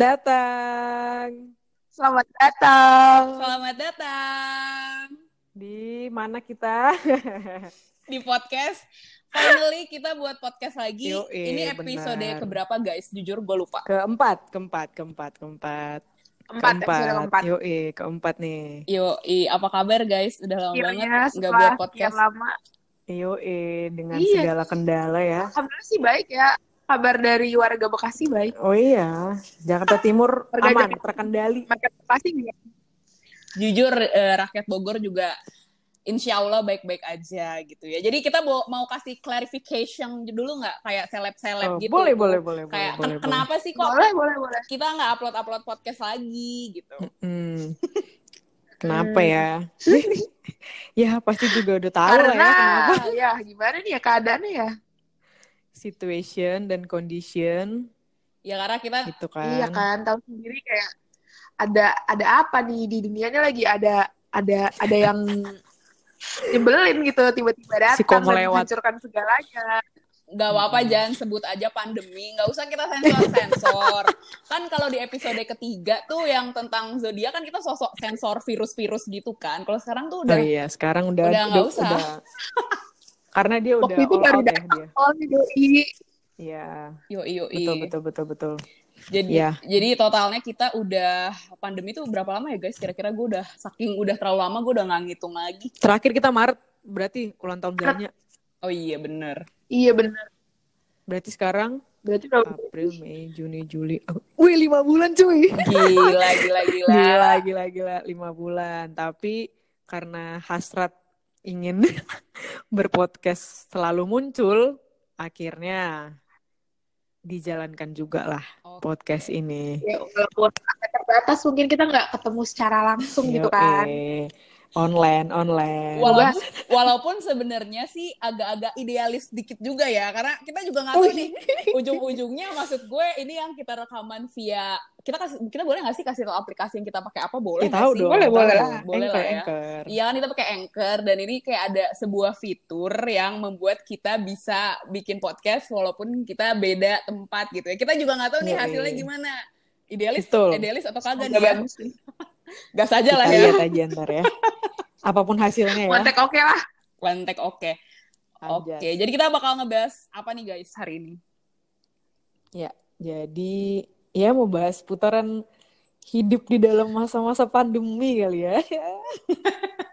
datang. Selamat datang. Selamat datang Di mana kita? di podcast. Finally kita buat podcast lagi. Yoi, Ini episode benar. keberapa guys? Jujur gue lupa. keempat, keempat, keempat, keempat. Empat, episode keempat. Yoi, keempat nih. Yo, apa kabar guys? Udah lama Akhirnya banget nggak setelah buat podcast. lama. Yoi, dengan Iya. segala kendala ya. Alhamdulillah sih baik ya. Kabar dari warga Bekasi baik. Oh iya, Jakarta Timur Warga aman, Jakarta- terkendali. Market Bekasi juga. Jujur eh, rakyat Bogor juga Insya Allah baik-baik aja gitu ya. Jadi kita mau, mau kasih clarification dulu nggak kayak seleb-seleb Oh, gitu. boleh, boleh, boleh, Kayak boleh, ken- boleh, kenapa sih kok Boleh, boleh, boleh. kita nggak upload-upload podcast lagi gitu? Hmm. Kenapa ya? ya pasti juga udah tahu lah Karena ya kenapa. ya gimana nih ya keadaannya ya? Situation dan condition. Ya karena kita gitu kan. Iya kan, tahu sendiri kayak ada ada apa nih di dunianya lagi? Ada ada ada yang nyebelin gitu tiba-tiba Si datang dan menghancurkan segalanya. nggak apa-apa jangan sebut aja pandemi. Nggak usah kita sensor sensor kan kalau di episode ketiga tuh yang tentang zodiak kan kita sosok sensor virus-virus gitu kan. Kalau sekarang tuh Oh udah iya, sekarang udah Udah nggak usah. Karena dia udah Waktu itu all baru ya datang dia. Oh, doi. Iya, yo yo betul betul betul betul. jadi Iya. jadi totalnya kita udah pandemi tuh berapa lama ya guys kira-kira gue udah saking udah terlalu lama gue udah nggak ngitung lagi Terakhir kita Maret berarti ulang tahun Zanya. oh iya bener Iya benar. Berarti sekarang Berarti udah April, Mei, Juni, Juli. Oh, Wih, lima bulan cuy. gila gila gila, Gila, gila, gila. Lima bulan. Tapi karena hasrat ingin berpodcast selalu muncul, akhirnya dijalankan juga lah Oke. podcast ini. ya walaupun agak terbatas mungkin kita nggak ketemu secara langsung gitu kan. Yoi. Online, online. Walaupun, walaupun sebenarnya sih agak-agak idealis dikit juga ya, karena kita juga nggak tahu Oh, nih ujung-ujungnya maksud gue ini yang kita rekaman via kita kasih kita boleh nggak sih kasih tau aplikasi yang kita pakai apa boleh Eh, nggak tahu sih? dong. Boleh, boleh lah. Boleh Anchor, lah ya. Anchor. Iya kan kita pakai Anchor dan ini kayak ada sebuah fitur yang membuat kita bisa bikin podcast walaupun kita beda tempat gitu ya. Kita juga nggak tahu nih hasilnya gimana. Idealis, Betul. idealis atau kagak nih ya? bagus sih. Gas aja lah Kita ya. lihat aja ntar ya. Apa pun hasilnya ya. Kontak oke lah. Kontak oke. Oke, jadi kita bakal ngebahas apa nih guys hari ini? Ya, jadi ya mau bahas putaran hidup di dalam masa-masa pandemi kali ya.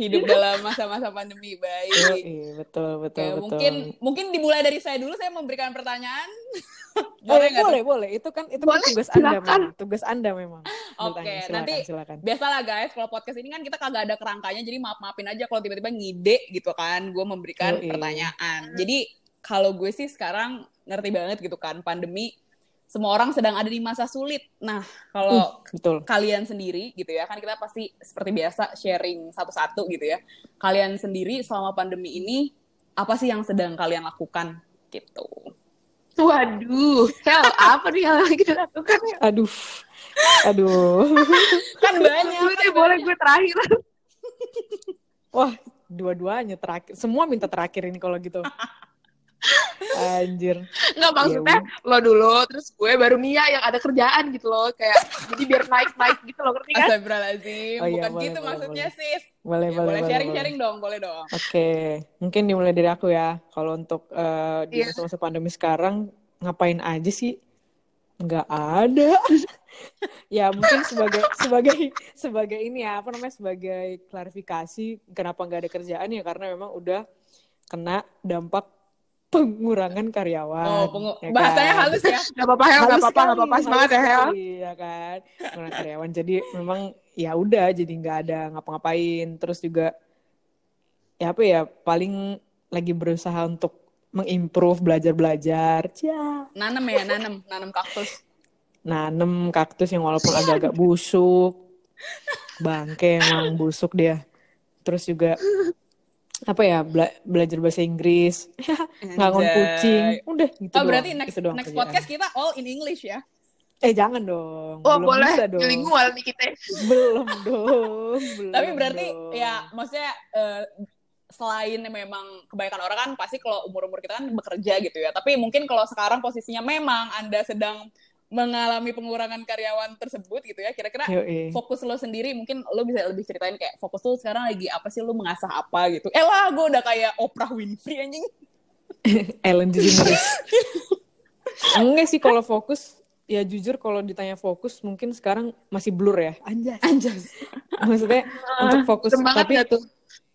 Hidup dalam masa-masa pandemi baik. Yoi, betul, betul, Oke, betul. mungkin mungkin dimulai dari saya dulu. Saya memberikan pertanyaan. boleh, nggak tuh? boleh, boleh. Itu kan itu Boleh, kan tugas Anda, silakan. memang. Tugas Anda memang. Oke. Silakan, nanti silakan. biasalah guys, kalau podcast ini kan kita kagak ada kerangkanya, jadi maaf maafin aja kalau tiba-tiba ngide gitu kan, gue memberikan Yoi. pertanyaan. Jadi kalau gue sih sekarang ngerti banget gitu kan, pandemi semua orang sedang ada di masa sulit. Nah, kalau Betul. kalian sendiri gitu ya kan kita pasti seperti biasa sharing satu-satu gitu ya kalian sendiri selama pandemi ini apa sih yang sedang kalian lakukan gitu Waduh, hell apa nih yang lagi dilakukan ya? Aduh. Aduh. kan banyak Gue deh, boleh gue terakhir. Wah, dua-duanya terakhir. Semua minta terakhir ini kalau gitu. Anjir. Nggak maksudnya lo dulu, terus gue baru Mia yang ada kerjaan gitu loh. Kayak, jadi biar naik-naik gitu loh, ngerti kan? Astagfirullahaladzim Oh iya, bukan boleh, gitu boleh, maksudnya boleh. sis Boleh, Ya, boleh, boleh boleh, sharing-sharing dong boleh dong Oke, mungkin dimulai dari aku ya. Kalau untuk eh, di Iya. masa-masa pandemi sekarang, ngapain aja sih? Nggak ada. ya mungkin sebagai sebagai sebagai ini ya apa namanya sebagai klarifikasi kenapa nggak ada kerjaan ya karena memang udah kena dampak pengurangan karyawan. oh pengu- ya bahasanya kan? halus ya. Gak apa-apa, Hel, gak apa-apa, gak apa-apa. Semangat ya, Hel. sekali, ya kan? Pengurangan karyawan jadi memang ya udah jadi nggak ada ngapa-ngapain. Terus juga ya apa ya paling lagi berusaha untuk mengimprove belajar-belajar. Ya nanem ya nanem. Nanem kaktus. Nanem kaktus yang walaupun agak-agak busuk. Bangke emang busuk dia. Terus juga apa ya bela- belajar bahasa Inggris ngangon kucing udah gitu oh doang. berarti next doang next kerjaan. podcast kita all in English ya eh jangan dong Oh, belum boleh. bisa dong Bilingual nih kita. belum dong belum Tapi berarti dong. ya maksudnya eh, selain memang kebanyakan orang kan pasti kalau umur-umur kita kan bekerja gitu ya. Tapi mungkin kalau sekarang posisinya memang Anda sedang mengalami pengurangan karyawan tersebut gitu ya kira-kira fokus lo sendiri mungkin lo bisa lebih ceritain kayak fokus lo sekarang lagi apa sih lo mengasah apa gitu eh lah gue udah kayak Oprah Winfrey anjing Ellen DeGeneres. Enggak sih kalau fokus, ya jujur kalau ditanya fokus mungkin sekarang masih blur ya. Anjas. anjas Maksudnya untuk fokus Semangat tapi tuh?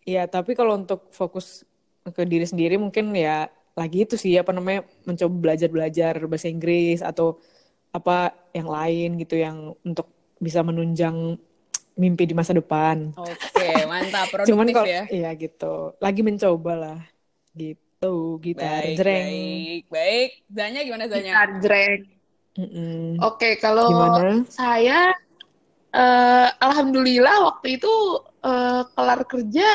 ya tapi kalau untuk fokus ke diri sendiri mungkin ya lagi itu sih apa namanya mencoba belajar-belajar bahasa Inggris atau apa yang lain gitu yang untuk bisa menunjang mimpi di masa depan. oke mantap produktif Cuman kalau ya iya gitu. Lagi mencoba lah. Gitu, gitar baik jreng. baik baik Zanya gimana Zanya Gitar jreng. Oke, kalau Gimana? saya eh, alhamdulillah waktu itu eh, kelar kerja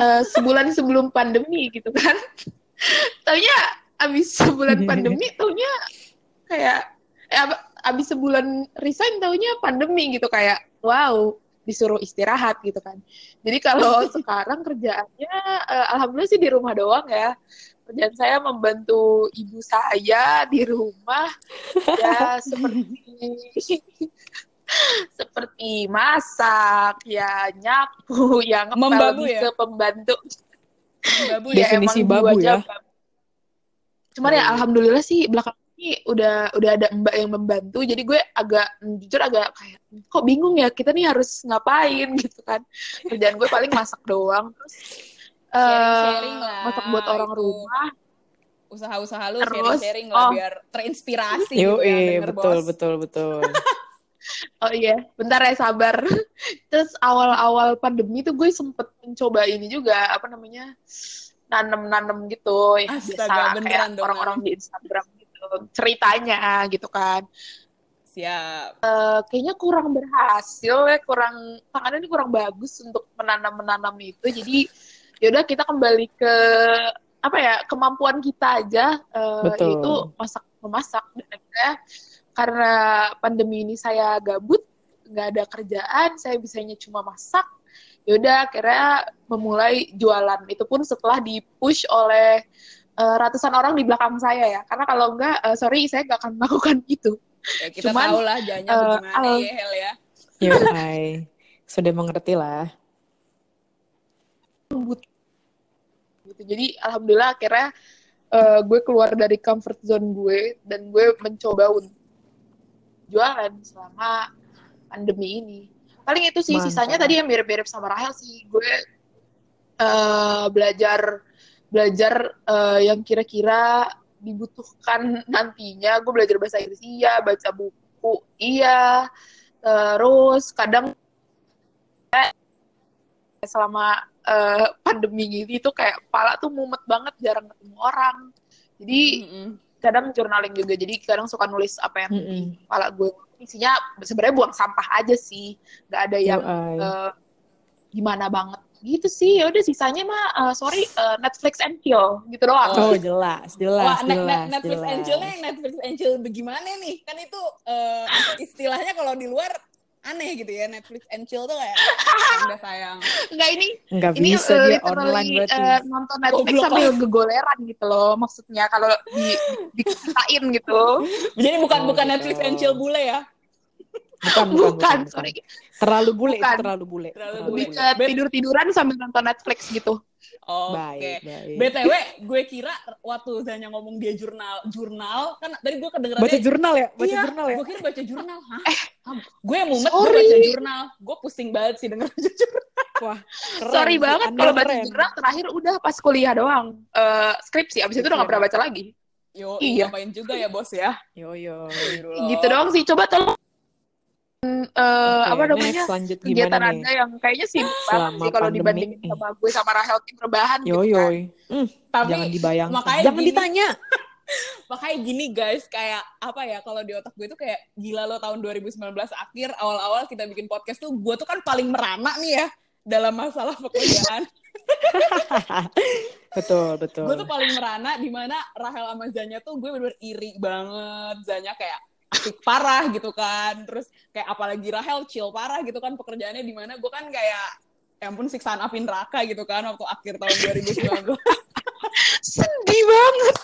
eh, sebulan sebelum pandemi gitu kan. Taunya abis sebulan pandemi taunya kayak abis sebulan resign taunya pandemi gitu kayak wow disuruh istirahat gitu kan. Jadi kalau sekarang kerjaannya eh, alhamdulillah sih di rumah doang ya. Kerjaan saya membantu ibu saya di rumah ya seperti seperti masak ya nyapu ya Membabu lebih ya? ke pembantu Ya, ya Definisi babu ya. Cuman ya Babu. alhamdulillah sih belakang ini udah udah ada mbak yang membantu jadi gue agak jujur agak kayak kok bingung ya kita nih harus ngapain gitu kan kerjaan gue paling masak doang terus eh, Sharing-sharing lah, masak buat orang itu. rumah usaha-usaha lu Terus, sharing-sharing lah oh. biar terinspirasi Yo, gitu eh, denger, betul, bos. betul, betul. Oh iya, bentar ya sabar. Terus awal-awal pandemi tuh gue sempet mencoba ini juga, apa namanya, nanem-nanem gitu. Ya, Astaga, biasa beneran kayak dong, orang-orang di Instagram. Ceritanya gitu kan. siap Eh, kayaknya kurang berhasil ya, kurang, tangannya ini kurang bagus untuk menanam-menanam itu. Jadi yaudah kita kembali ke, apa ya, kemampuan kita aja, eh, Betul. yaitu masak memasak. Dan akhirnya karena pandemi ini saya gabut, nggak ada kerjaan, saya bisanya cuma masak. Yaudah, akhirnya memulai jualan. Itu pun setelah dipush oleh eh, ratusan orang di belakang saya ya. Karena kalau enggak, eh, sorry, saya nggak akan melakukan itu. ya kita Cuman, tahu lah janya eh, bagaimana al- ya Hel ya hai. Sudah mengerti lah. gitu. Jadi alhamdulillah akhirnya eh, gue keluar dari comfort zone gue dan gue mencoba untuk jualan selama pandemi ini. Paling itu sih Mantap. sisanya tadi yang mirip-mirip sama Rahel sih. Gue eh, belajar belajar eh, yang kira-kira dibutuhkan nantinya. Gue belajar bahasa Inggris iya, baca buku iya. Terus kadang selama eh, pandemi gini tuh kayak kepala tuh mumet banget jarang ketemu orang jadi Mm-mm. kadang journaling juga jadi kadang suka nulis apa yang di Mm-mm. kepala gue isinya sebenarnya buang sampah aja sih nggak ada yang eh, gimana banget gitu sih ya udah sisanya mah eh, sorry eh, Netflix and chill gitu doang Oh, jelas, jelas, Wah, Net- jelas, Net- Netflix jelas. and chill-nya yang Netflix and chill bagaimana nih? Kan itu eh, istilahnya kalau di luar aneh gitu ya. Netflix and chill tuh kayak anda sayang. nggak ini Nggak ini bisa eh, dia online berarti. eh, nonton Netflix Goblok sambil gegoleran gitu loh maksudnya kalau di, di diceritain gitu Jadi bukan Oh, bukan gitu. Netflix and chill bule ya. Bukan, bukan, bukan, bukan, sorry Terlalu bule, Bukan. terlalu bule. Terlalu terlalu lebih bule. ke Bet- tidur tiduran sambil nonton Netflix gitu Oke. Baik, baik. BTW, gue kira waktu Zanya ngomong dia jurnal, jurnal kan tadi gue kedengerannya Baca jurnal ya? Baca iya, jurnal ya? Gue kira baca jurnal. Hah? Hah? gue yang mumet gue sorry. baca jurnal. Gue pusing banget sih denger baca jurnal. Wah, keren sorry sih. banget kalau baca jurnal terakhir udah pas kuliah doang Eh, skripsi abis itu udah gak pernah baca lagi Yo, Iya. ngapain juga ya bos ya? Yo, yo. Gitu doang sih coba tolong eh, apa Oke, namanya next, kegiatan gimana nih? anda yang kayaknya sibuk banget sih kalau pandemi. dibandingin sama gue sama Rahel tim rebahan Yo, gitu kan. Hmm, Tapi jangan makanya Jangan gini. ditanya. makanya gini guys kayak apa ya kalau di otak gue tuh kayak gila lo tahun 2019 akhir awal-awal kita bikin podcast tuh gue tuh kan paling merana nih ya dalam masalah pekerjaan betul, betul. gue tuh paling merana di mana Rahel sama Zanya tuh gue bener-bener iri banget Zanya kayak asik parah gitu kan terus kayak apalagi Rahel chill parah gitu kan pekerjaannya di mana gue kan kayak ya ampun siksaan api neraka gitu kan waktu akhir tahun 2019 Sedih banget.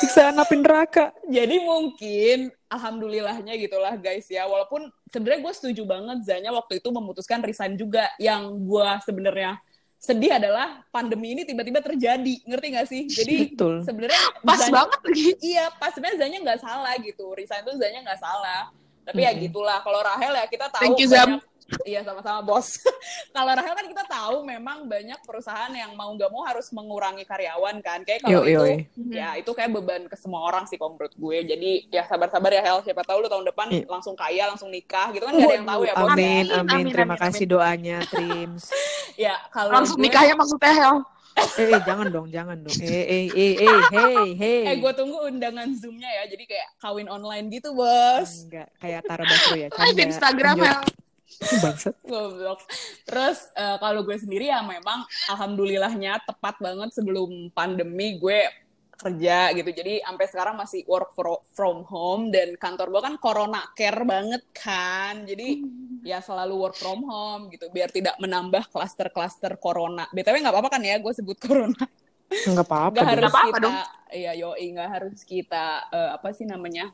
Siksaan api neraka. Jadi mungkin alhamdulillahnya gitulah guys ya. Walaupun sebenarnya gue setuju banget Zanya waktu itu memutuskan resign juga. Yang gue sebenarnya sedih adalah pandemi ini tiba-tiba terjadi. Ngerti gak sih? Jadi sebenarnya Pas Zanya- banget lagi. Iya, pas sebenarnya Zanya nggak salah gitu. Resign tuh Zanya nggak salah. Tapi ya Mm-mm. gitulah. Kalau Rahel ya kita tahu Thank you, Zam. Iya sama-sama bos. Kalau Rahel kan kita tahu memang banyak perusahaan yang mau nggak mau harus mengurangi karyawan kan. Kayak kalau Yoi, itu yoi. ya itu kayak beban ke semua orang sih kalau menurut gue. Jadi ya sabar-sabar ya Hel. Siapa tahu lu tahun depan Iya. langsung kaya, langsung nikah gitu kan nggak ada yang tahu ya bos. Amin, Amin, amin. amin, Terima amin, kasih doanya, Trims. Ya kalau Langsung gue- nikahnya maksudnya Hel. eh, eh, jangan dong, jangan dong. Eh, eh, eh, eh, hey, hey. Eh gue tunggu undangan zoomnya ya. Jadi kayak kawin online gitu bos. Enggak, kayak Tara Basro ya. Live Canda. Instagram Lanjut. Bangsat. Goblok. Terus eh, kalau gue sendiri ya memang alhamdulillahnya tepat banget sebelum pandemi gue kerja gitu. Jadi sampai sekarang masih work fro- from home dan kantor gue kan corona care banget kan. Jadi ya selalu work from home gitu biar tidak menambah klaster-klaster corona. BTW nggak apa-apa kan ya gue sebut corona. Enggak apa-apa. Nggak harus apa-apa kita dong. iya yoi nggak harus kita eh, apa sih namanya?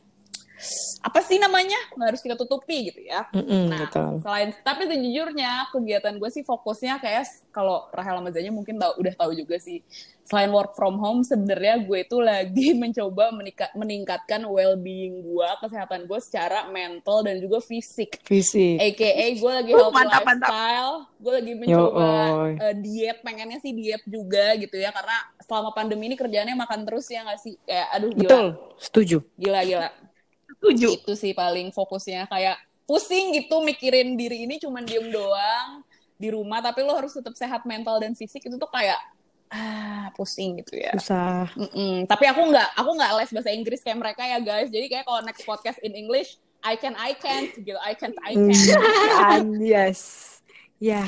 Apa sih namanya? Nggak harus kita tutupi gitu ya. Mm-mm, Nah, betul. selain tapi sejujurnya kegiatan gue sih fokusnya kayak kalau Rahel sama Zanya mungkin tahu udah tahu juga sih. Selain work from home sebenarnya gue itu lagi mencoba menika- meningkatkan well-being gue, kesehatan gue secara mental dan juga fisik. Fisik. AKA gue lagi Uh, healthy mantap, mantap. lifestyle, gue lagi mencoba eh, diet, pengennya sih diet juga gitu ya karena selama pandemi ini kerjaannya makan terus ya nggak sih? Kayak aduh gila, Betul, setuju. gila gila Setuju. itu sih paling fokusnya kayak pusing gitu mikirin diri ini cuman diem doang di rumah tapi lo harus tetap sehat mental dan fisik itu tuh kayak ah pusing gitu ya Susah. Mm-mm. tapi aku nggak aku nggak les bahasa Inggris kayak mereka ya guys jadi kayak kalau next podcast in English I can I can't gitu I can't I Mm, can't and yes. Ya,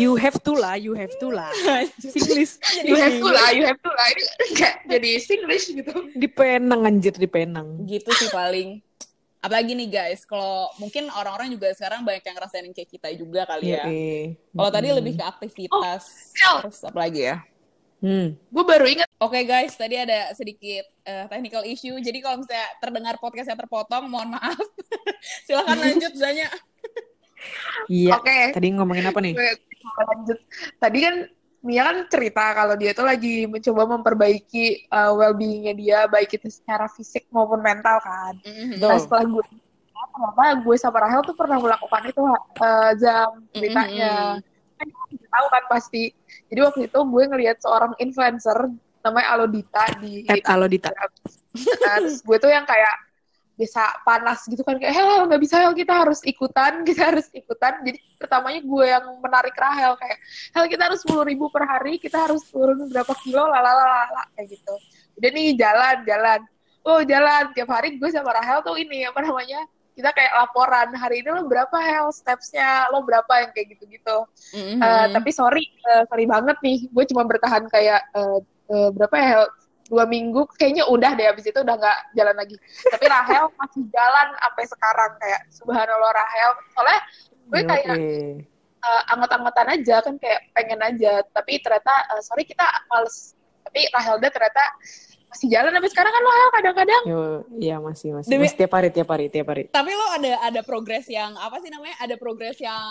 you have to lah, you have to lah. Singlish. You have to lah, you have to lah. Ini kayak jadi Singlish gitu. Di Penang anjir, di Penang. gitu sih paling apalagi nih guys kalau mungkin orang-orang juga sekarang banyak yang ngerasain kayak kita juga kali ya Yoi. kalau tadi lebih ke aktivitas Sel. terus apa lagi ya Hmm. Gue baru ingat Oke guys, tadi ada sedikit eh, technical issue. Jadi kalau misalnya terdengar podcastnya terpotong, mohon maaf. Silahkan lanjut, Zanya. Iya. Oke. Tadi ngomongin apa nih? lanjut. Tadi kan Mia kan cerita kalau dia tuh lagi mencoba memperbaiki uh, well-being-nya dia, baik itu secara fisik maupun mental kan. Betul. Nah setelah gue ternyata gue sama Rahel tuh pernah melakukan itu uh, jam ceritanya. Kan kita tahu kan pasti. Jadi waktu itu gue ngelihat seorang influencer namanya Alodita di At Alodita. Nah, terus gue tuh yang kayak bisa panas gitu kan kayak hel nggak bisa Hel kita harus ikutan kita harus ikutan jadi pertamanya gue yang menarik Rahel kayak hel kita harus sepuluh ribu per hari kita harus turun berapa kilo lalalala kayak gitu udah nih jalan jalan oh jalan tiap hari gue sama Rahel tuh ini apa namanya kita kayak laporan hari ini lo berapa Hel stepsnya lo berapa yang kayak gitu-gitu Mm-hmm. Eh, tapi sorry, eh, sorry banget nih. Gue cuma bertahan kayak eh, eh, berapa ya? Dua minggu, kayaknya udah deh. Abis itu udah nggak jalan lagi. Tapi Rahel masih jalan sampai sekarang kayak Subhanallah Rahel. Soalnya gue kayak Yoi. eh, anggot-anggotan aja kan kayak pengen aja. Tapi ternyata eh, sorry kita males. Tapi Rahelda ternyata masih jalan sampai sekarang kan Rahel kadang-kadang. Iya masih masih. Demi- Masih tiap hari, tiap hari, tiap hari. Tapi lo ada ada progres yang apa sih namanya? Ada progres yang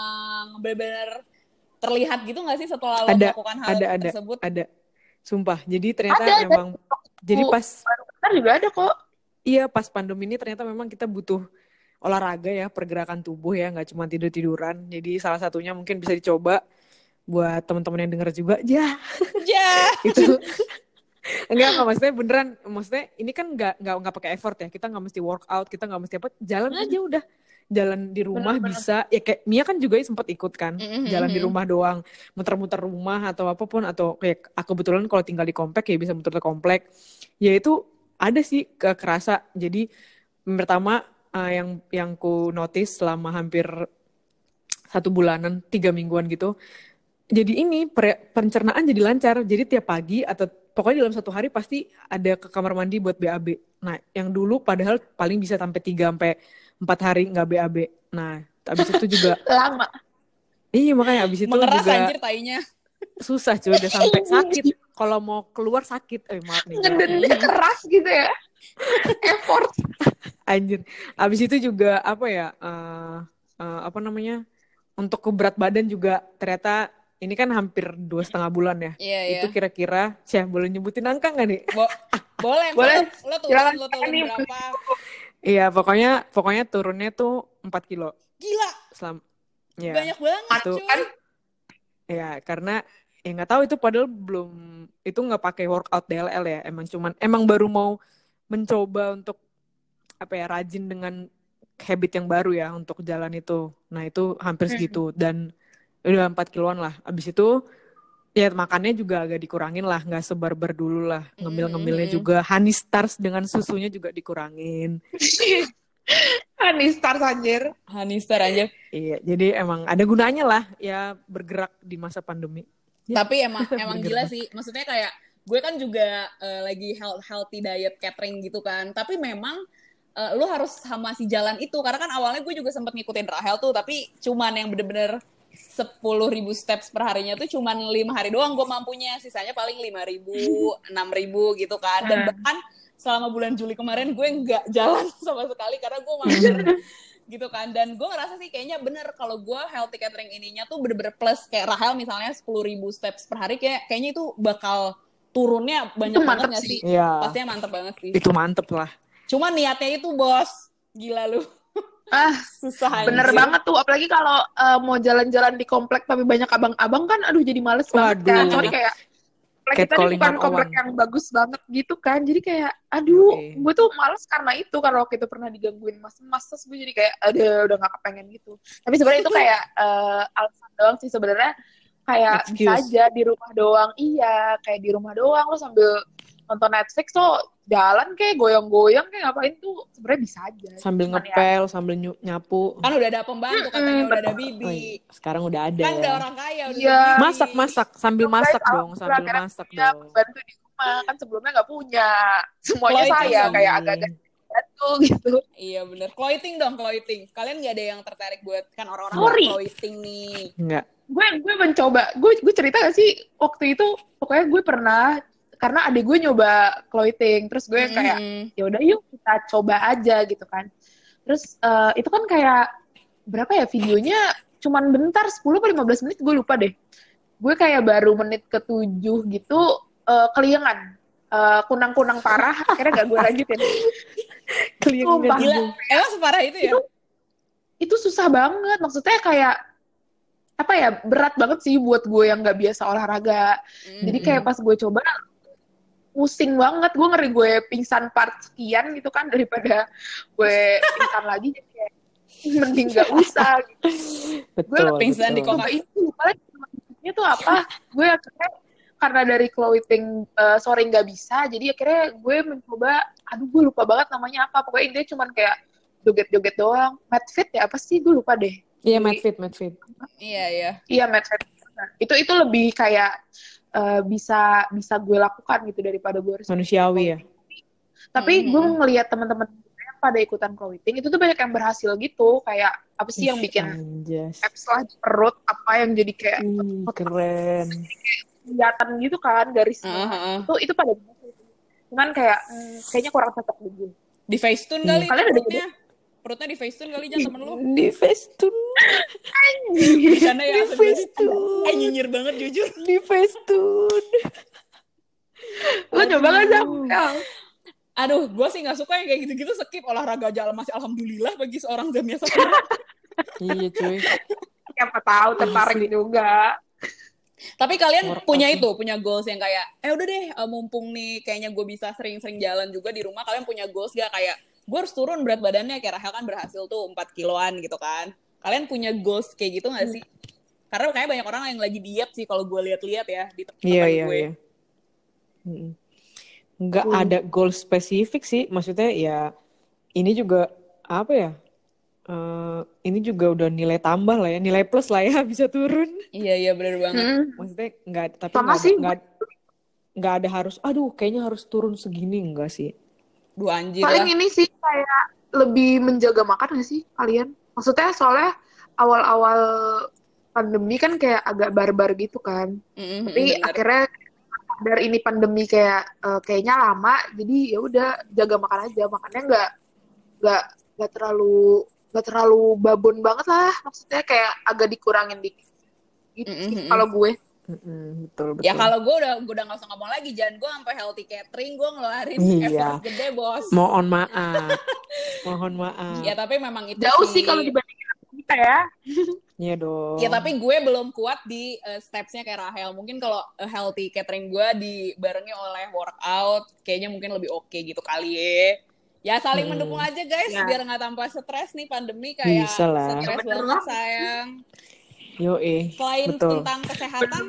benar-benar terlihat gitu nggak sih setelah lo Ada, melakukan hal ada, ada. tersebut? Ada. Sumpah. Jadi ternyata Ada, ada. memang jadi pas Ntar juga ada kok. iya pas pandemi ini ternyata memang kita butuh olahraga ya, pergerakan tubuh ya, nggak cuma tidur-tiduran. Jadi salah satunya mungkin bisa dicoba buat teman-teman yang denger juga. Ya, Ya. itu enggak enggak maksudnya beneran maksudnya ini kan nggak nggak nggak pakai effort ya kita nggak mesti workout kita nggak mesti apa jalan aja udah jalan di rumah Bener-bener. bisa. Ya kayak Mia kan juga sempat ikut kan Mhm. jalan di rumah doang muter-muter rumah atau apa pun atau kayak aku kebetulan kalau tinggal di komplek ya bisa muter ke komplek. Ya itu ada sih ke kerasa. Jadi pertama eh, yang yang ku notice selama hampir satu bulanan tiga mingguan gitu jadi ini per- pencernaan jadi lancar. Jadi tiap pagi atau pokoknya dalam satu hari pasti ada ke kamar mandi buat BAB nah yang dulu padahal paling bisa sampai tiga sampai empat hari nggak BAB nah habis itu juga Lama. iya makanya habis itu Mengeras juga anjir tainya. susah cuy udah sampai sakit kalau mau keluar sakit. Eh maaf nih. maaf. Ngedendnya keras gitu ya. Effort. Anjir. Abis itu juga apa ya? eh eh, apa namanya? Untuk ke berat badan juga ternyata ini kan hampir dua setengah bulan ya. Iya, iya. Itu kira-kira, sih boleh nyebutin angka nggak nih? Bo- boleh, Boleh. Lo, Silakan, lo nih. berapa? Iya, pokoknya pokoknya turunnya tuh 4 kilo. Gila, Selam ya. banyak banget, Tuh. cuy. Kan Ya, karena ya nggak tahu itu padahal belum itu nggak pakai workout DLL ya. Emang cuman emang baru mau mencoba untuk apa ya rajin dengan habit yang baru ya untuk jalan itu. Nah, itu hampir segitu dan udah 4 kiloan lah. Abis itu ya makannya juga agak dikurangin lah, nggak sebarbar dulu lah. Ngemil-ngemilnya Mm-mm. juga honey stars dengan susunya juga dikurangin. Honey Stars anjir. Hanister aja. Iya, jadi emang ada gunanya lah ya bergerak di masa pandemi. Ya. Tapi emang emang gila sih. Maksudnya kayak gue kan juga eh, lagi health, healthy diet catering gitu kan. Tapi memang eh, lu harus sama si jalan itu karena kan awalnya gue juga sempat ngikutin Rahel tuh tapi cuman yang bener-bener 10.000 ribu steps per harinya tuh cuman lima hari doang gue mampunya sisanya paling 5.000 ribu enam ribu gitu kan dan Hmm. bahkan selama bulan Juli kemarin gue nggak jalan sama sekali karena gue mager gitu kan dan gue ngerasa sih kayaknya bener kalau gue healthy catering ininya tuh bener-bener plus kayak Rahel misalnya 10.000 ribu steps per hari kayak kayaknya itu bakal turunnya banyak Itu banget gak sih. sih Iya. pastinya mantep banget sih Itu mantep lah. Cuma niatnya itu bos, gila lu. Ah, Susah bener anjir. banget tuh. Apalagi kalau eh, mau jalan-jalan di komplek tapi banyak abang-abang kan, aduh jadi males banget Waduh. kan. Sorry kayak komplek kita Catcalling bukan 101. komplek yang bagus banget gitu kan. Jadi kayak, aduh, Oke. gue tuh males karena itu. Karena waktu itu pernah digangguin mas-mas, terus gue jadi kayak, aduh, udah gak kepengen gitu. Tapi sebenarnya itu kayak eh, alasan doang sih sebenarnya. Kayak bisa Excuse. aja di rumah doang. Iya, kayak di rumah doang. Lo sambil nonton Netflix tuh jalan kayak goyang-goyang kayak ngapain tuh sebenarnya bisa aja. Sambil Cuman ya, ngepel, sambil nyu- nyapu. Kan udah ada pembantu katanya udah ada Oh, bibi. iya. Sekarang udah ada Kan udah ya. orang kaya udah Iya. bibi. Masak, masak. Sambil masak dong. Sambil akhirnya masak punya dong. pembantu di rumah kan sebelumnya nggak punya semuanya saya dong. kayak agak-agak bantu gitu Iya bener. Clothing dong, clothing. Kalian gak ada yang tertarik buat kan orang-orang Sorry. clothing nih. Enggak. gue gue mencoba gue gue cerita gak sih waktu itu pokoknya gue pernah karena adik gue nyoba clothing terus gue kayak Mm-mm. ya udah yuk kita coba aja gitu kan. Terus eh, itu kan kayak berapa ya videonya? Cuman bentar 10 atau 15 menit gue lupa deh. Gue kayak baru menit ketujuh gitu eh, keliengan. Eh, kunang-kunang parah akhirnya gak gue lanjutin. Sumpah. Gila, emang separah itu ya? Itu- itu susah banget. Maksudnya kayak apa ya berat banget sih buat gue yang nggak biasa olahraga. Jadi kayak pas gue coba pusing banget. Gue ngeri gue pingsan part sekian gitu kan daripada gue pingsan lagi. Jadi kayak mending nggak usah. Gitu. Betul. pingsan di coba itu lupa lagi namanya tuh apa. Gue akhirnya karena dari clothing uh, sore nggak bisa jadi akhirnya gue mencoba aduh gue lupa banget namanya apa. Pokoknya intinya cuman kayak joget-joget doang. Mat fit ya apa sih? Gue lupa deh. Iya, Madfit, Madfit. Iya, iya. Iya mat fit. Nah, itu itu lebih kayak uh, bisa bisa gue lakukan gitu daripada gue harus Manusiawi ya. tapi Mhm. gue ngelihat teman-teman gue yang pada ikutan clothing itu tuh banyak yang berhasil gitu kayak apa sih yang bikin apps lah di perut apa yang jadi kayak Ih, keren. kelihatan gitu kan garisnya Heeh, heeh. itu itu pada cuman kayak hmm, kayaknya kurang cocok di gue Di Facetune kali Kalian ada perutnya. Perutnya di Facetune kali jangan temen lu. Di Facetune, Bercanda ya. di. Facetune, Eh nyinyir banget jujur. di Facetune. lo coba gak sih Aduh, gue sih gak suka yang kayak gitu-gitu skip olahraga jalan masih alhamdulillah bagi seorang Zamia Safira. Iya, cuy. siapa tahu tertarik juga Tapi kalian Workout punya itu, punya goals yang kayak, eh udah deh, eh, mumpung nih kayaknya gue bisa sering-sering jalan juga di rumah, kalian punya goals gak kayak, gue harus turun berat badannya, kayak Rahel kan berhasil tuh 4 kiloan gitu kan. Kalian punya goals kayak gitu gak sih? Karena kayak banyak orang yang lagi diet sih kalau gue lihat-lihat ya di tempat Iya, iya, gue. iya. Mm-mm. Nggak Hmm. ada goal spesifik sih. Maksudnya ya ini juga apa ya? eh, ini juga udah nilai tambah lah ya, nilai plus lah ya bisa turun. Iya, iya bener banget. Hmm. Maksudnya nggak, tapi nggak, nggak ada harus, aduh kayaknya harus turun segini enggak sih? Dua anjir paling lah. ini sih kayak lebih menjaga makan gak sih kalian maksudnya soalnya awal-awal pandemi kan kayak agak barbar gitu kan Mm-mm, tapi bener. akhirnya sadar ini pandemi kayak eh, kayaknya lama jadi ya udah jaga makan aja makannya nggak nggak nggak terlalu nggak terlalu babon banget lah maksudnya kayak agak dikurangin dikit gitu Mm-mm. kalau gue Mm-mm, betul betul. Ya kalau gue udah gue udah gak usah ngomong lagi, jangan gue sampai healthy catering gue ngeluarin Iya. effort gede bos. Mohon maaf. Mohon maaf. Ya tapi memang itu jauh sih kalau dibandingin sama kita ya Iya dong. Ya tapi gue belum kuat di uh, stepsnya kayak Rahel. Mungkin kalau uh, healthy catering gue dibarengi oleh workout, kayaknya mungkin lebih oke gitu kali ya. Ya saling Hmm. mendukung aja guys, Ya. biar nggak tambah stres nih pandemi kayak Bisa lah. stres Bener banget sayang. Yo eh. Selain Betul. tentang kesehatan,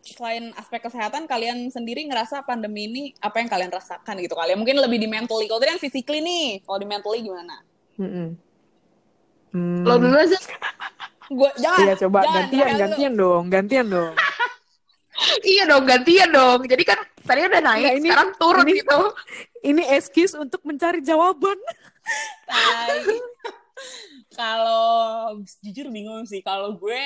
selain aspek kesehatan, kalian sendiri ngerasa pandemi ini apa yang kalian rasakan gitu kali ya? Mungkin lebih di mentally. Kalau tadi kan physically nih, kalau di mentally gimana? Hmm. lo dulu aja Gue jangan. Iya coba jangan, gantian dulu. gantian dong, gantian dong. iya dong gantian dong jadi kan tadi udah naik Nggak, ini- sekarang turun ini- gitu Ini excuse untuk mencari jawaban. Tai. kalau jujur bingung sih. Kalau gue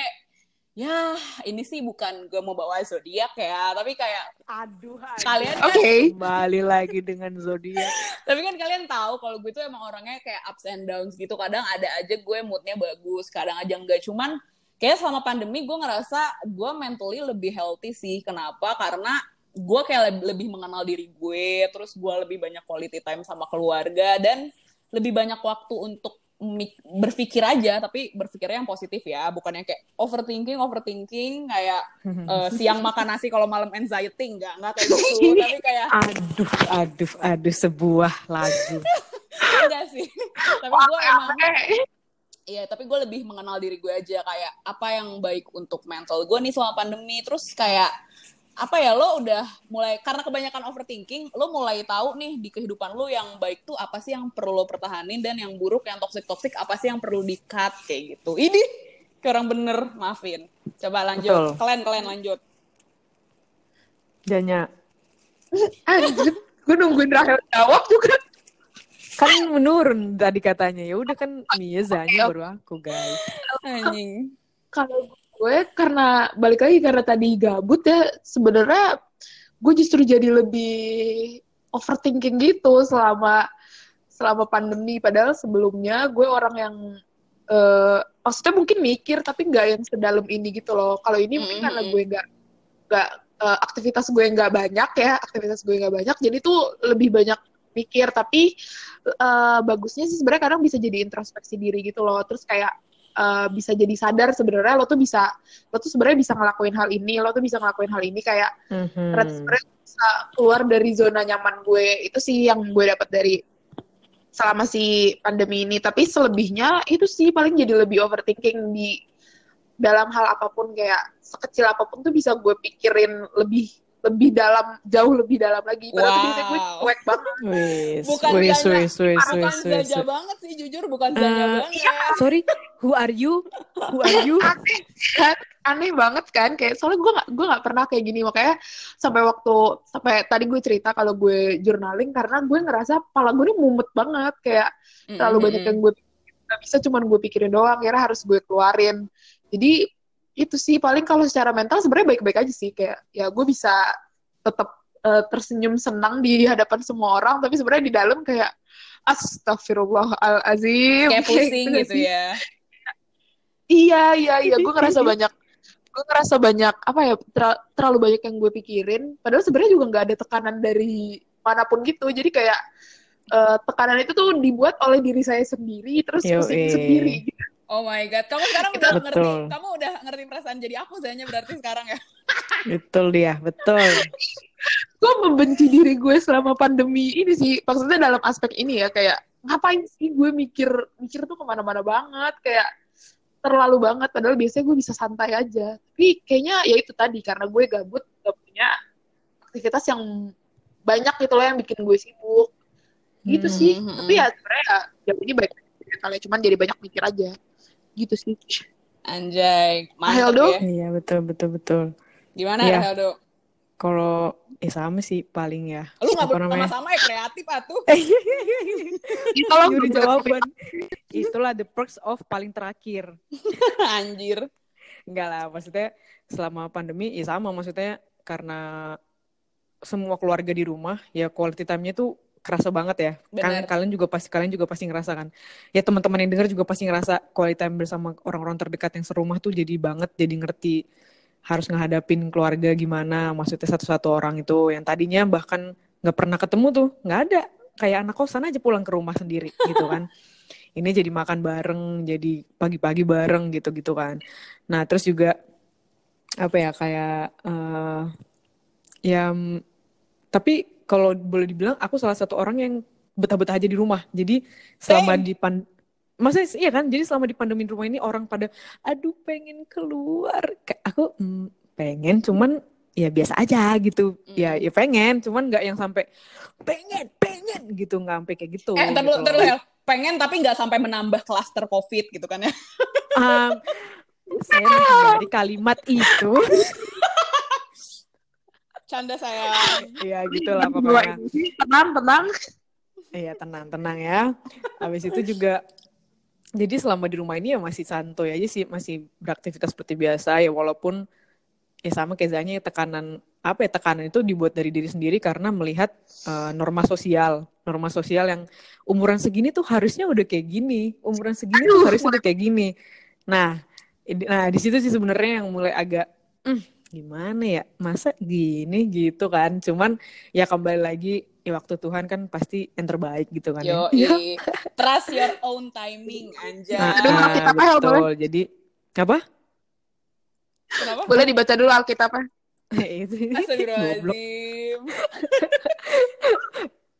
ya ini sih bukan gue mau bawa zodiak ya. Tapi kayak Aduh. kalian oke. Kan Kembali lagi dengan zodiak. tapi kan kalian tahu kalau gue tuh emang orangnya kayak ups and downs gitu. Kadang ada aja gue moodnya bagus kadang aja enggak. Cuman kayak selama pandemi gue ngerasa gue mentally lebih healthy sih. Kenapa? Karena gue kayak leb- lebih mengenal diri gue terus gue lebih banyak quality time sama keluarga dan lebih banyak waktu untuk berpikir aja tapi berpikirnya yang positif ya bukannya kayak overthinking overthinking kayak eh, siang makan nasi kalau malam anxiety enggak enggak kayak gitu tapi kayak Aduh, aduh, aduh sebuah lagu. enggak sih tapi gue emang Iya, tapi gue lebih mengenal diri gue aja kayak apa yang baik untuk mental gue nih selama pandemi. Terus kayak apa ya lo udah mulai karena kebanyakan overthinking, lo mulai tahu nih di kehidupan lo yang baik tuh apa sih yang perlu lo pertahanin dan yang buruk yang toxic toxic apa sih yang perlu di cut kayak gitu. Ini kayak orang bener, maafin. Coba lanjut, Betul. kalian kalian lanjut. Janya. anjir gue nungguin Rahel jawab juga Kan menurun tadi katanya. Ya udah kan Mia Zanya baru aku, guys. Anjing. kalau gue karena balik lagi karena tadi gabut ya sebenarnya gue justru jadi lebih overthinking gitu selama selama pandemi. Padahal sebelumnya gue orang yang eh, maksudnya mungkin mikir tapi nggak yang sedalam ini gitu loh. Kalau ini mungkin karena Mm-mm. gue nggak nggak eh, aktivitas gue nggak banyak ya aktivitas gue nggak banyak jadi tuh lebih banyak mikir. Tapi eh, bagusnya sih sebenarnya kadang bisa jadi introspeksi diri gitu loh. Terus kayak eh, bisa jadi sadar sebenarnya lo tuh bisa lo tuh sebenarnya bisa ngelakuin hal ini lo tuh bisa ngelakuin hal ini kayak Mhm. ternyata sebenarnya bisa keluar dari zona nyaman gue itu sih yang gue dapat dari selama si pandemi ini tapi selebihnya itu sih paling jadi lebih overthinking di dalam hal apa pun kayak sekecil apa pun tuh bisa gue pikirin lebih lebih dalam jauh lebih dalam lagi. Padahal tuh biasanya gue Wow. cuek banget. Wis, Bukan wis, Zanya. wis, wis, Bukan wis, wis, banget sih, jujur bukan Eh, banget. Sorry, who are you? Who are you? aneh kan? Aneh banget kan? Kayak soalnya gue gak gue nggak pernah kayak gini. Makanya sampai waktu sampai tadi gue cerita kalau gue journaling karena gue ngerasa kepala gue ini mumet banget. Kayak terlalu banyak yang gue nggak bisa cuman gue pikirin doang akhirnya harus gue keluarin. Jadi itu sih paling kalau secara mental sebenarnya baik-baik aja sih kayak ya gue bisa tetap eh, tersenyum senang di hadapan semua orang tapi sebenarnya di dalam kayak astagfirullahalazim kayak pusing gitu sih? ya. iya iya iya. Gue ngerasa banyak gue ngerasa banyak apa ya ter- terlalu banyak yang gue pikirin. Padahal sebenarnya juga nggak ada tekanan dari mana pun gitu. Jadi kayak eh, tekanan itu tuh dibuat oleh diri saya sendiri terus pusing sendiri Oh my god, kamu sekarang udah Betul. ngerti, kamu udah ngerti perasaan jadi aku Zanya berarti sekarang ya. Betul dia, betul. gue membenci diri gue selama pandemi ini sih? Maksudnya dalam aspek ini ya kayak ngapain sih gue mikir mikir tuh ke mana-mana banget? Kayak terlalu banget padahal biasanya gue bisa santai aja. Tapi kayaknya ya itu tadi karena gue gabut gak punya aktivitas yang banyak gitu loh yang bikin gue sibuk. Gitu Hmm, sih hmm, tapi ya sebenarnya ya, ya ini baik kalian cuman jadi banyak mikir aja gitu sih Anjay, mantap Heldo? ya. Iya, betul, betul, betul. Gimana Iya. Heldo? Kalau eh sama sih paling ya. Lu gak Apa namanya? bersama-sama ya kreatif atuh. Nyuri dong, jawaban. Itulah the perks of paling terakhir. Anjir. Enggak lah, maksudnya selama pandemi ya sama maksudnya karena semua keluarga di rumah ya quality time-nya tuh kerasa banget ya. Kan Benar. kalian juga pasti kalian juga pasti ngerasakan. Ya teman-teman yang dengar juga pasti ngerasa quality time bersama orang-orang terdekat yang serumah tuh jadi banget, jadi ngerti harus ngehadapin keluarga gimana. Maksudnya satu-satu orang itu yang tadinya bahkan nggak pernah ketemu tuh, nggak ada. Kayak anak kosan aja pulang ke rumah sendiri gitu kan. Ini jadi makan bareng, jadi pagi-pagi bareng gitu-gitu kan. Nah terus juga apa ya kayak eh ya tapi kalau boleh dibilang aku salah satu orang yang betah-betah aja di rumah. Jadi selama Same. di pan Masa iya kan? Jadi selama di pandemi di rumah ini orang pada aduh pengen keluar. Kayak aku "Hmm, pengen cuman ya biasa aja gitu. Ya Mm. ya pengen cuman nggak yang sampai pengen pengen gitu nggak sampai kayak gitu. Eh, ntar gitu dulu, ntar loh. dulu. Pengen tapi nggak sampai menambah klaster COVID gitu kan ya. Um, saya menghindari kalimat itu. Canda saya. ya gitulah pokoknya. Tenang, tenang. Iya tenang tenang ya. Habis itu juga jadi selama di rumah ini ya masih santuy aja sih, masih beraktivitas seperti biasa ya walaupun ya sama kayak Zanya ya tekanan apa ya tekanan itu dibuat dari diri sendiri karena melihat eh, norma sosial, norma sosial yang umuran segini tuh harusnya udah kayak gini, umuran segini tuh Aduh. harusnya udah kayak gini. Nah, nah di situ sih sebenarnya yang mulai agak "Hmm, gimana ya masa gini gitu kan cuman ya kembali lagi ya waktu Tuhan kan pasti yang terbaik gitu kan Yo, ya. trust your own timing, anjay. Nah, Aduh, ah, Alkitab apa, Hel, betul. Jadi apa? Kenapa? Boleh dibaca dulu Alkitabnya. itu. Astagfirullahaladzim.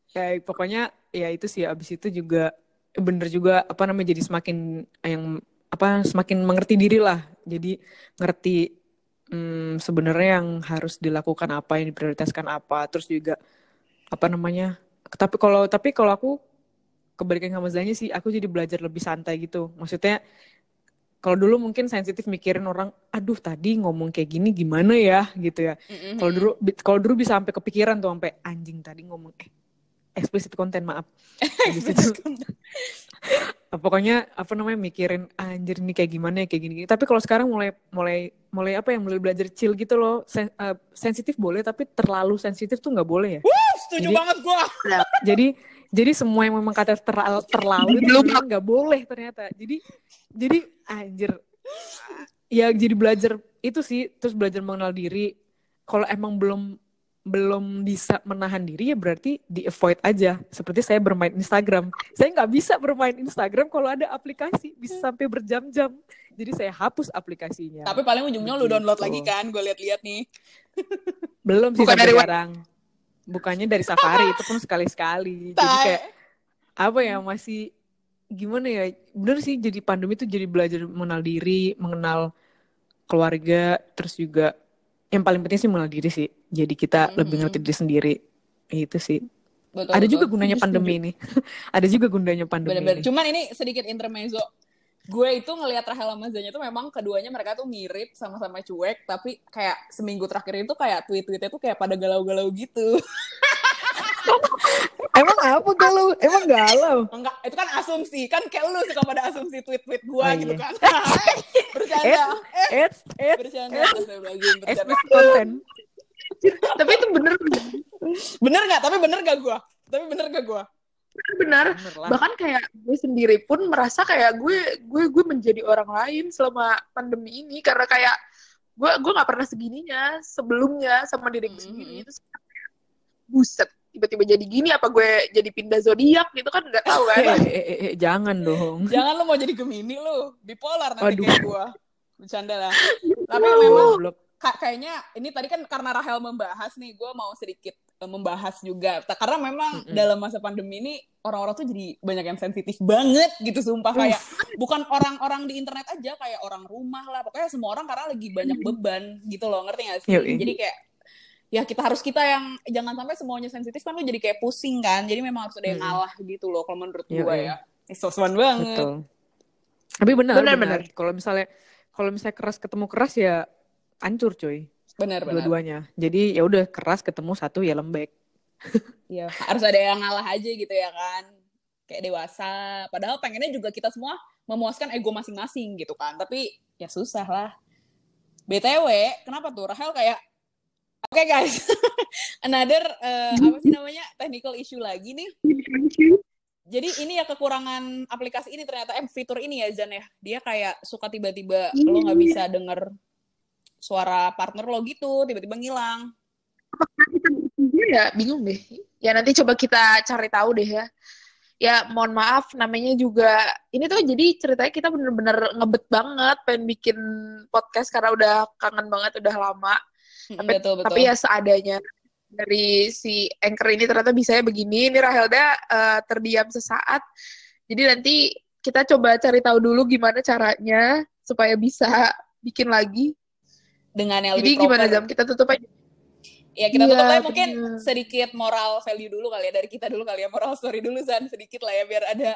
Ya, pokoknya ya itu sih abis itu juga bener juga apa namanya jadi semakin yang apa semakin mengerti diri lah. Jadi ngerti hmm, sebenarnya yang harus dilakukan apa yang diprioritaskan apa. Terus juga apa namanya? Tapi kalau tapi kalau aku kebalikan sama Zanya sih, aku jadi belajar lebih santai gitu. Maksudnya kalau dulu mungkin sensitif mikirin orang, aduh tadi ngomong kayak gini gimana ya gitu ya. Kalau dulu kalau dulu bisa sampai kepikiran tuh sampai anjing tadi ngomong eh explicit konten maaf. Itu pokoknya apa namanya mikirin anjir ini kayak gimana ya kayak gini, gini. Tapi kalau sekarang mulai mulai mulai apa ya mulai belajar chill gitu loh. Sen- eh, sensitif boleh tapi terlalu sensitif tuh nggak boleh ya. Setuju Jadi- banget gua. Jadi jadi semua yang memang kata terlalu terlalu itu nggak boleh ternyata. Jadi jadi anjir ya jadi belajar itu sih terus belajar mengenal diri. Kalau emang belum belum bisa menahan diri ya berarti di avoid aja. Seperti saya bermain Instagram. Saya nggak bisa bermain Instagram kalau ada aplikasi bisa sampai berjam-jam. Jadi saya hapus aplikasinya. Tapi paling ujungnya lu download Gitu. lagi kan, gue liat-liat nih. belum sih Bukan dari sekarang. Bukannya dari Safari itu pun sekali-sekali. Jadi kayak apa ya masih gimana ya bener sih jadi pandemi itu jadi belajar mengenal diri mengenal keluarga terus juga yang paling penting sih mengenal diri sih jadi kita Mhm. lebih ngerti diri sendiri itu sih Betul, ada betul. juga gunanya Setuju, pandemi ini ada juga gunanya pandemi Bener-bener. ini Cuman ini sedikit intermezzo. Gue itu ngelihat Rahel sama Zanya tuh memang keduanya mereka tuh mirip sama-sama cuek, tapi kayak seminggu terakhir itu kayak tweet-tweetnya tuh kayak pada galau-galau gitu. emang apa galau emang galau Enggak, itu kan asumsi. Kan kayak lu suka pada asumsi tweet-tweet gue Oh, gitu iya. kan. bercanda. Eh, it's it's bercanda. it's Tapi itu bener, Bener gak? Tapi bener gak gue? Tapi bener gak gue? bener. Bahkan kayak gue sendiri pun merasa kayak gue gue gue menjadi orang lain selama pandemi ini karena kayak gue gue nggak pernah segininya sebelumnya sama diri gue Mhm. sendiri itu buset tiba-tiba jadi gini apa gue jadi pindah zodiak gitu kan nggak tahu kan eh, eh, eh, eh, jangan dong Jangan lu mau jadi Gemini lu. Bipolar nanti Aduh. kayak gue. Bercanda lah. Tapi memang kayaknya ini tadi kan karena Rahel membahas nih, gue mau sedikit eh, membahas juga. Karena memang Mm-mm. dalam masa pandemi ini orang-orang tuh jadi banyak yang sensitif banget gitu, sumpah kayak bukan orang-orang di internet aja, kayak orang rumah lah. Pokoknya semua orang karena lagi banyak beban gitu loh, ngerti gak sih? Yoi. Jadi kayak ya kita harus kita yang jangan sampai semuanya sensitif kan lu jadi kayak pusing kan. Jadi memang harus ada yang Mm-mm. ngalah gitu loh kalau menurut Yoi. gue ya. Eh, sosokan banget. Betul. Tapi benar, Benar, benar. benar. Kalau misalnya kalau misalnya keras ketemu keras ya hancur cuy Benar, benar. dua-duanya. Jadi ya udah keras ketemu satu ya lembek. Iya, harus ada yang ngalah aja gitu ya kan. Kayak dewasa. Padahal pengennya juga kita semua memuaskan ego masing-masing gitu kan. Tapi ya susah lah. BTW, kenapa tuh Rahel kayak Oke guys, another uh, apa sih namanya technical issue lagi nih. Jadi ini ya kekurangan aplikasi ini ternyata eh fitur ini ya Zan ya. Dia kayak suka tiba-tiba lo nggak Iya. bisa denger suara partner lo gitu, tiba-tiba ngilang. Gue ya bingung deh. Ya nanti coba kita cari tahu deh ya. Ya mohon maaf namanya juga ini tuh jadi ceritanya kita bener-bener ngebet banget pengen bikin podcast karena udah kangen banget udah lama. Tapi, betul betul. tapi ya seadanya dari si anchor ini ternyata bisanya begini. Ini Rahelda eh, terdiam sesaat. Jadi nanti kita coba cari tahu dulu gimana caranya supaya bisa bikin lagi. dengan yang Jadi lebih gimana proper. Jam? Kita tutup aja. Ya kita tutup Iya, aja mungkin bener. sedikit moral value dulu kali ya dari kita dulu kali ya moral story dulu Zan sedikit lah ya biar ada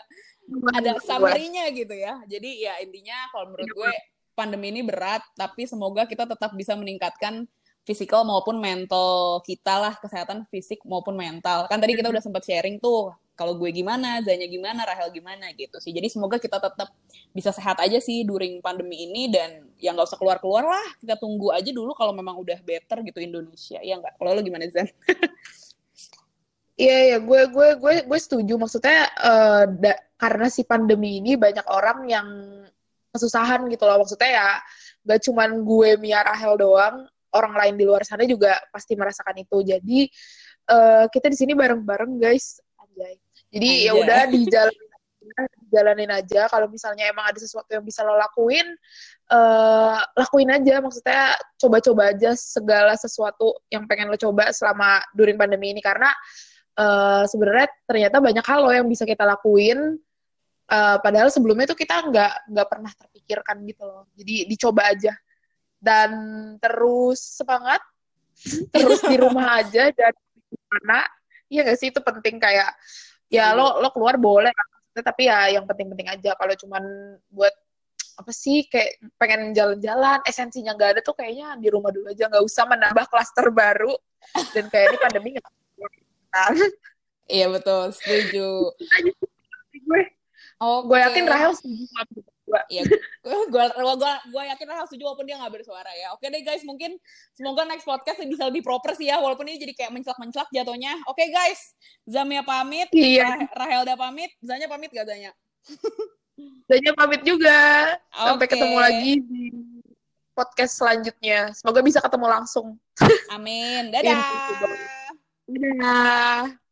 ada summary-nya gitu ya. Jadi ya intinya kalau menurut gue pandemi ini berat, tapi semoga kita tetap bisa meningkatkan physical maupun mental kita lah, kesehatan fisik maupun mental. Kan tadi kita udah sempat sharing tuh, kalau gue gimana, Zanya gimana, Rahel gimana gitu sih. Jadi semoga kita tetap bisa sehat aja sih during pandemi ini dan ya nggak usah keluar-keluar lah. Kita tunggu aja dulu kalau memang udah better gitu Indonesia. Ya nggak? Kalau lo gimana Zan? Iya, iya, gue gue gue gue setuju. Maksudnya eh, da- karena si pandemi ini banyak orang yang kesusahan gitu loh. Maksudnya ya gak cuman gue Mia Rahel doang, orang lain di luar sana juga pasti merasakan itu. Jadi eh, kita di sini bareng-bareng guys, anjay. Jadi ya udah dijalanin jalanin aja. Kalau misalnya emang ada sesuatu yang bisa lo lakuin, eh lakuin aja. Maksudnya coba-coba aja segala sesuatu yang pengen lo coba selama during pandemi ini karena eh, sebenarnya ternyata banyak hal loh yang bisa kita lakuin. Eh, padahal sebelumnya tuh kita nggak nggak pernah terpikirkan gitu loh. Jadi dicoba aja dan terus semangat, terus di rumah aja dan mana. Iya nggak sih? Itu penting kayak ya lo lo keluar boleh tapi ya yang penting-penting aja. Kalau cuman buat apa sih? Kayak pengen jalan-jalan esensinya nggak ada tuh kayaknya di rumah dulu aja. Nggak usah menambah klaster baru. Dan kayak ini pandemi nggak Iya betul, setuju. gue. Oh, gue yakin Rahel setuju sama Iya, gue gue gue gue yakin Rahel setuju walaupun dia nggak bersuara ya. Oke deh guys, mungkin semoga next podcast bisa lebih proper sih ya, walaupun ini jadi kayak mencelak-mencelak jatuhnya. Oke guys, Zamia pamit, Iya. Rah- Rahelda pamit, Zanya pamit gak Zanya? Zanya pamit juga sampai Oke. ketemu lagi di podcast selanjutnya semoga bisa ketemu langsung Amin, Iya, dadah. Dadah.